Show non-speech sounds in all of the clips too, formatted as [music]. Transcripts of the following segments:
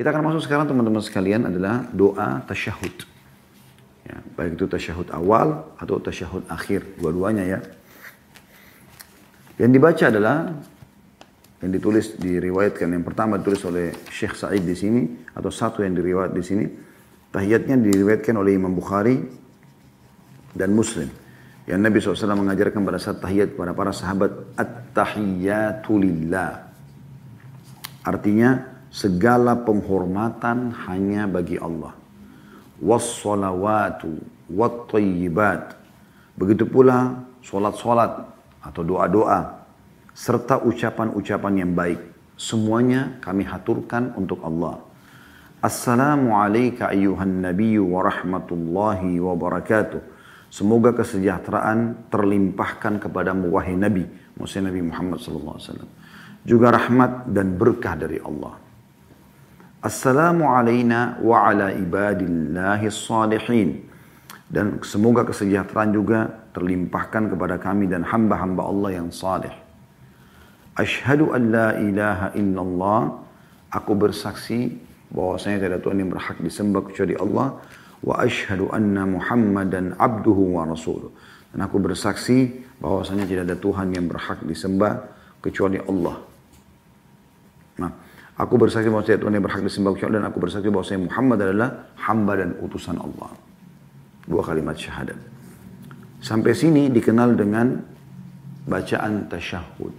Kita akan masuk sekarang teman-teman sekalian adalah doa tasyahud. Ya, baik itu tasyahud awal atau tasyahud akhir, dua-duanya ya. Yang dibaca adalah yang ditulis diriwayatkan yang pertama ditulis oleh Syekh Sa'id di sini atau satu yang diriwayat di sini tahiyatnya diriwayatkan oleh Imam Bukhari dan Muslim yang Nabi SAW mengajarkan pada saat tahiyat kepada para sahabat at-tahiyatu lillah artinya segala penghormatan hanya bagi Allah wassalawatu wattayyibat begitu pula solat-solat atau doa-doa serta ucapan-ucapan yang baik. Semuanya kami haturkan untuk Allah. Assalamualaikum ayuhan nabiyyu wa rahmatullahi wa barakatuh. Semoga kesejahteraan terlimpahkan kepadamu wahai Nabi, maksudnya Nabi Muhammad SAW. Juga rahmat dan berkah dari Allah. Assalamu alayna wa ala ibadillahi salihin. Dan semoga kesejahteraan juga terlimpahkan kepada kami dan hamba-hamba Allah yang saleh. Ashhadu an la ilaha illallah. Aku bersaksi bahwasanya tidak ada Tuhan yang berhak disembah kecuali Allah. Wa ashhadu anna Muhammadan abduhu wa rasuluh. Dan aku bersaksi bahwasanya tidak ada Tuhan yang berhak disembah kecuali Allah. Aku bersaksi bahwa tidak Tuhan yang berhak disembah kecuali dan aku bersaksi bahwasanya Muhammad adalah hamba dan utusan Allah. Dua kalimat syahadat. Sampai sini dikenal dengan bacaan tasyahud.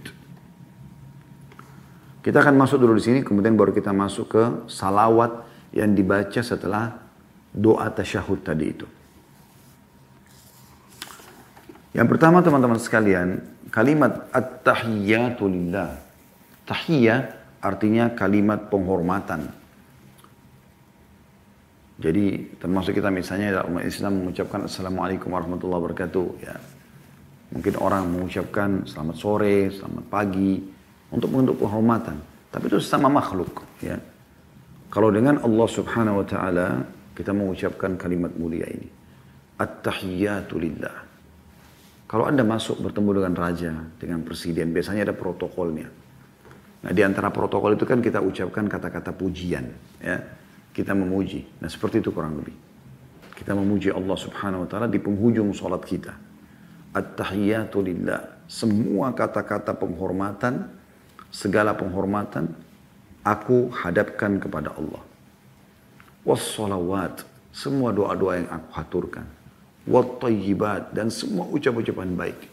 Kita akan masuk dulu di sini, kemudian baru kita masuk ke salawat yang dibaca setelah doa tasyahud tadi itu. Yang pertama teman-teman sekalian, kalimat at-tahiyyatu lillah. Tahiyyah artinya kalimat penghormatan. Jadi termasuk kita misalnya umat Islam mengucapkan Assalamualaikum warahmatullahi wabarakatuh. Ya. Mungkin orang mengucapkan selamat sore, selamat pagi, untuk bentuk penghormatan. Tapi itu sama makhluk. Ya. Kalau dengan Allah subhanahu wa ta'ala, kita mengucapkan kalimat mulia ini. At-tahiyyatu lillah. Kalau Anda masuk bertemu dengan raja, dengan presiden, biasanya ada protokolnya. Nah di antara protokol itu kan kita ucapkan kata-kata pujian. ya Kita memuji. Nah seperti itu kurang lebih. Kita memuji Allah subhanahu wa ta'ala di penghujung sholat kita. At-tahiyyatu lillah. Semua kata-kata penghormatan segala penghormatan aku hadapkan kepada Allah. Wassalawat, semua doa-doa yang aku haturkan. Wattayyibat, dan semua ucap-ucapan baik.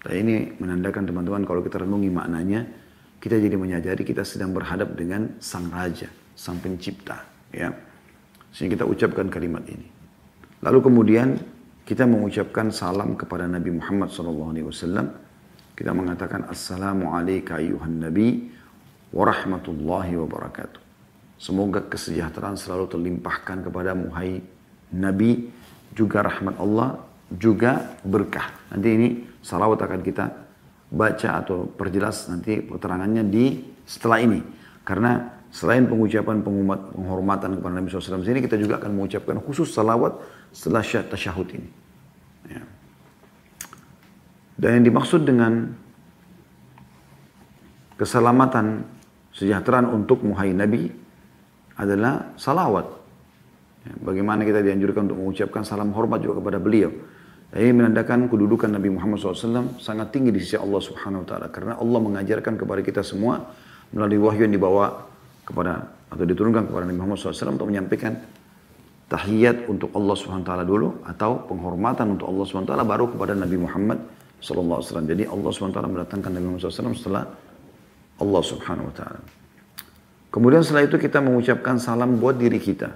Dan ini menandakan teman-teman kalau kita renungi maknanya, kita jadi menyadari kita sedang berhadap dengan sang raja, sang pencipta. ya Sehingga kita ucapkan kalimat ini. Lalu kemudian kita mengucapkan salam kepada Nabi Muhammad SAW kita mengatakan Assalamu alayka ayuhan nabi wa rahmatullahi. Semoga kesejahteraan selalu terlimpahkan kepada muhai Nabi, juga rahmat Allah, juga berkah. Nanti ini salawat akan kita baca atau perjelas nanti keterangannya di setelah ini. Karena selain pengucapan penghormatan kepada Nabi SAW ini, kita juga akan mengucapkan khusus salawat setelah tasyahud ini. Ya. Dan yang dimaksud dengan keselamatan, sejahteraan untuk muhai Nabi adalah salawat. Ya, bagaimana kita dianjurkan untuk mengucapkan salam hormat juga kepada beliau. Ini menandakan kedudukan Nabi Muhammad SAW sangat tinggi di sisi Allah Subhanahu Wa Taala karena Allah mengajarkan kepada kita semua melalui wahyu yang dibawa kepada atau diturunkan kepada Nabi Muhammad SAW untuk menyampaikan tahiyat untuk Allah Subhanahu Wa Taala dulu atau penghormatan untuk Allah Subhanahu Wa Taala baru kepada Nabi Muhammad Wasallam. Jadi Allah SWT mendatangkan Nabi Muhammad SAW setelah Allah Subhanahu Wa Taala. Kemudian setelah itu kita mengucapkan salam buat diri kita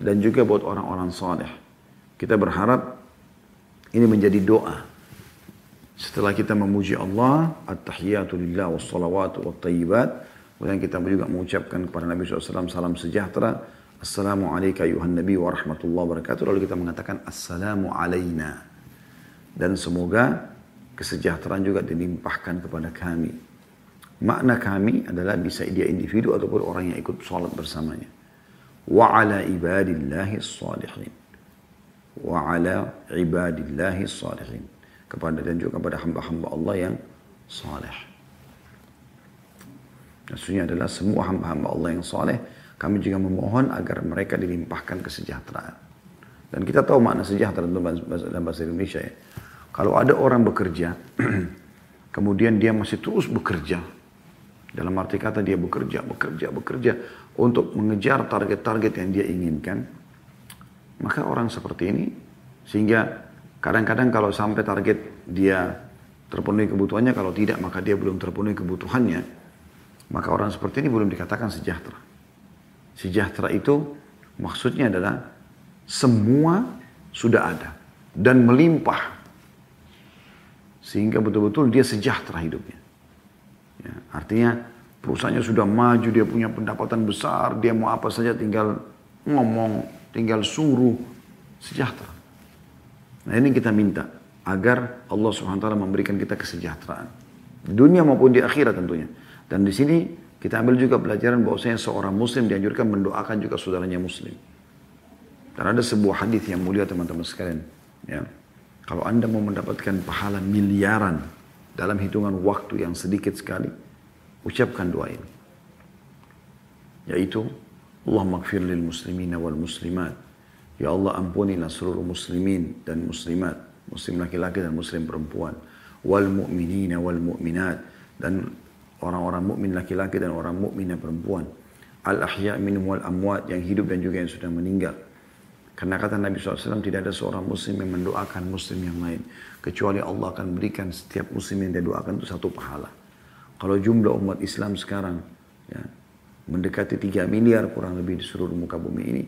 dan juga buat orang-orang saleh. Kita berharap ini menjadi doa. Setelah kita memuji Allah, at-tahiyatu lillah wassalawatu wattayyibat, kemudian kita juga mengucapkan kepada Nabi SAW salam sejahtera, Assalamualaikum ayuhan Nabi wa rahmatullahi wabarakatuh. Lalu kita mengatakan Assalamu alayna dan semoga kesejahteraan juga dilimpahkan kepada kami. Makna kami adalah bisa dia individu ataupun orang yang ikut sholat bersamanya. Wa ala ibadillahi salihin. Wa ala ibadillahi salihin. Kepada dan juga kepada hamba-hamba Allah yang saleh. Maksudnya adalah semua hamba-hamba Allah yang soleh, kami juga memohon agar mereka dilimpahkan kesejahteraan. Dan kita tahu makna sejahtera dalam bahasa Indonesia ya. Kalau ada orang bekerja, [clears throat] kemudian dia masih terus bekerja, dalam arti kata dia bekerja, bekerja, bekerja untuk mengejar target-target yang dia inginkan, maka orang seperti ini sehingga kadang-kadang kalau sampai target dia terpenuhi kebutuhannya, kalau tidak maka dia belum terpenuhi kebutuhannya, maka orang seperti ini belum dikatakan sejahtera. Sejahtera itu maksudnya adalah semua sudah ada dan melimpah sehingga betul-betul dia sejahtera hidupnya. Ya, artinya perusahaannya sudah maju, dia punya pendapatan besar, dia mau apa saja tinggal ngomong, tinggal suruh, sejahtera. Nah ini kita minta agar Allah Subhanahu wa taala memberikan kita kesejahteraan. Di dunia maupun di akhirat tentunya. Dan di sini kita ambil juga pelajaran bahwasanya seorang muslim dianjurkan mendoakan juga saudaranya muslim. Karena ada sebuah hadis yang mulia teman-teman sekalian, ya. Kalau Anda mau mendapatkan pahala miliaran dalam hitungan waktu yang sedikit sekali, ucapkan doa ini. Yaitu, Allah makfir lil muslimina wal muslimat. Ya Allah ampunilah seluruh muslimin dan muslimat. Muslim laki-laki dan muslim perempuan. Wal mu'minina wal mu'minat. Dan orang-orang mukmin laki-laki dan orang mukmin perempuan. Al ahya minum wal amwat yang hidup dan juga yang sudah meninggal karena kata Nabi SAW tidak ada seorang muslim yang mendoakan muslim yang lain. Kecuali Allah akan berikan setiap muslim yang dia doakan itu satu pahala. Kalau jumlah umat Islam sekarang ya, mendekati 3 miliar kurang lebih di seluruh muka bumi ini,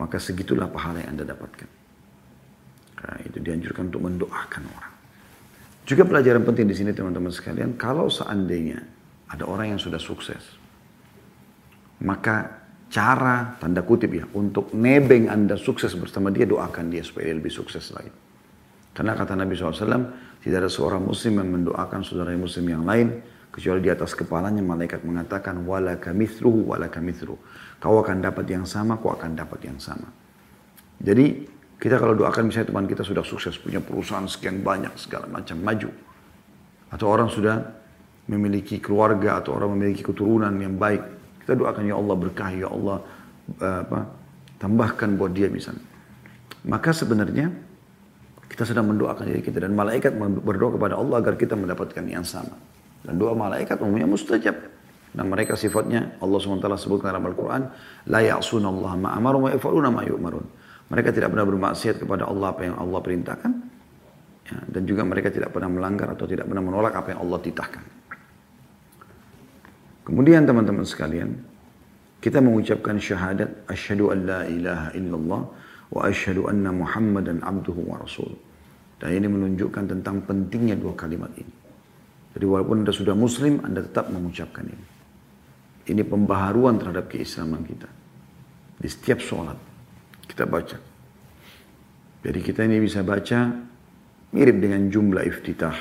maka segitulah pahala yang Anda dapatkan. Karena itu dianjurkan untuk mendoakan orang. Juga pelajaran penting di sini teman-teman sekalian, kalau seandainya ada orang yang sudah sukses, maka cara tanda kutip ya untuk nebeng anda sukses bersama dia doakan dia supaya dia lebih sukses lagi. Karena kata Nabi SAW tidak ada seorang muslim yang mendoakan saudara muslim yang lain kecuali di atas kepalanya malaikat mengatakan wala kamithruhu wala kamithru. Kau akan dapat yang sama, kau akan dapat yang sama. Jadi kita kalau doakan misalnya teman kita sudah sukses punya perusahaan sekian banyak segala macam maju atau orang sudah memiliki keluarga atau orang memiliki keturunan yang baik kita doakan ya Allah berkah, ya Allah eh, apa, tambahkan buat dia misalnya. Maka sebenarnya kita sedang mendoakan diri kita dan malaikat berdoa kepada Allah agar kita mendapatkan yang sama. Dan doa malaikat umumnya mustajab. Dan mereka sifatnya Allah SWT sebutkan dalam Al-Quran, La ya'sun Allah ma'amaru wa yafa'luna ma. Mereka tidak pernah bermaksiat kepada Allah apa yang Allah perintahkan. Ya, dan juga mereka tidak pernah melanggar atau tidak pernah menolak apa yang Allah titahkan. Kemudian teman-teman sekalian, kita mengucapkan syahadat asyhadu an la ilaha illallah wa asyhadu anna muhammadan abduhu wa rasul. Dan ini menunjukkan tentang pentingnya dua kalimat ini. Jadi walaupun Anda sudah muslim, Anda tetap mengucapkan ini. Ini pembaharuan terhadap keislaman kita. Di setiap sholat kita baca. Jadi kita ini bisa baca mirip dengan jumlah iftitah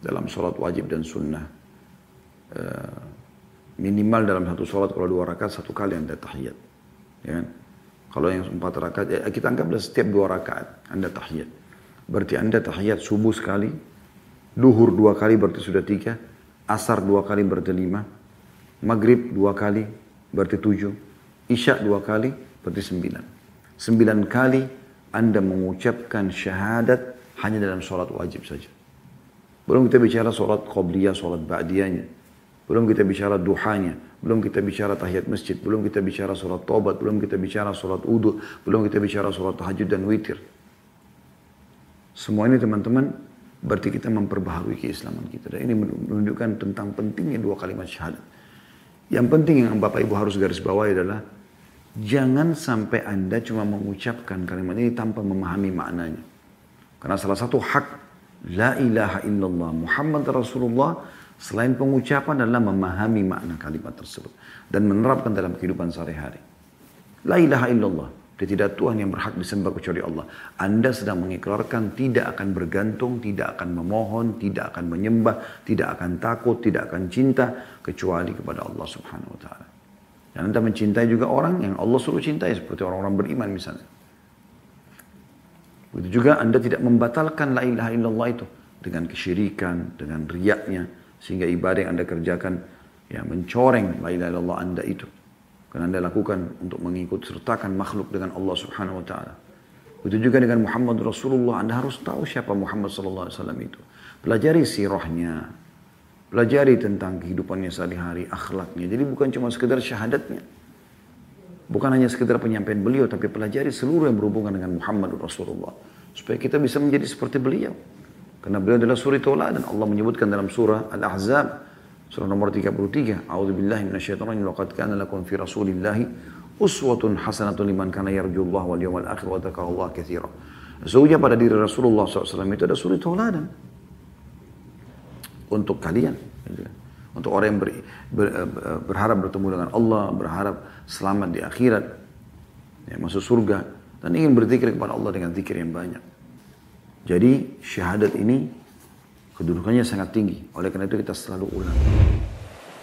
dalam sholat wajib dan sunnah. Uh, minimal dalam satu sholat kalau dua rakaat satu kali anda tahiyat. Ya kan? Kalau yang empat rakaat, ya kita anggaplah setiap dua rakaat anda tahiyat. Berarti anda tahiyat subuh sekali, duhur dua kali berarti sudah tiga, asar dua kali berarti lima, maghrib dua kali berarti tujuh, isya dua kali berarti sembilan. Sembilan kali anda mengucapkan syahadat hanya dalam sholat wajib saja. Belum kita bicara sholat qobliyah, sholat ba'diyahnya. Belum kita bicara duhanya, belum kita bicara tahiyat masjid, belum kita bicara sholat tobat, belum kita bicara sholat udhu, belum kita bicara sholat tahajud dan witir. Semua ini teman-teman berarti kita memperbaharui keislaman kita. Dan ini menunjukkan tentang pentingnya dua kalimat syahadat. Yang penting yang Bapak Ibu harus garis bawahi adalah jangan sampai Anda cuma mengucapkan kalimat ini tanpa memahami maknanya. Karena salah satu hak la ilaha illallah Muhammad Rasulullah Selain pengucapan adalah memahami makna kalimat tersebut. Dan menerapkan dalam kehidupan sehari-hari. La ilaha illallah. Tidak Tuhan yang berhak disembah kecuali Allah. Anda sedang mengikrarkan tidak akan bergantung, tidak akan memohon, tidak akan menyembah, tidak akan takut, tidak akan cinta kecuali kepada Allah Subhanahu wa taala. Dan Anda mencintai juga orang yang Allah suruh cintai seperti orang-orang beriman misalnya. Begitu juga Anda tidak membatalkan la ilaha illallah itu dengan kesyirikan, dengan riaknya, sehingga ibadah yang Anda kerjakan ya mencoreng la ilaha illallah anda itu. Karena anda lakukan untuk mengikut sertakan makhluk dengan Allah subhanahu wa ta'ala. Begitu juga dengan Muhammad Rasulullah. Anda harus tahu siapa Muhammad sallallahu alaihi wasallam itu. Pelajari sirahnya. Pelajari tentang kehidupannya sehari-hari, akhlaknya. Jadi bukan cuma sekedar syahadatnya. Bukan hanya sekedar penyampaian beliau, tapi pelajari seluruh yang berhubungan dengan Muhammad Rasulullah. Supaya kita bisa menjadi seperti beliau. Karena beliau adalah suri dan Allah menyebutkan dalam surah Al-Ahzab Surah nomor 33. A'udzubillahi minasyaitonir laqad kana lakum fi Rasulillahi uswatun hasanatun liman kana yarjullah wal yawmal akhir wa dzakarallaha katsira. Sesungguhnya pada diri Rasulullah SAW itu ada suri tauladan untuk kalian. Untuk orang yang ber, ber, berharap bertemu dengan Allah, berharap selamat di akhirat, ya, masuk surga, dan ingin berzikir kepada Allah dengan zikir yang banyak. Jadi syahadat ini Kedudukannya sangat tinggi. Oleh karena itu kita selalu ulang.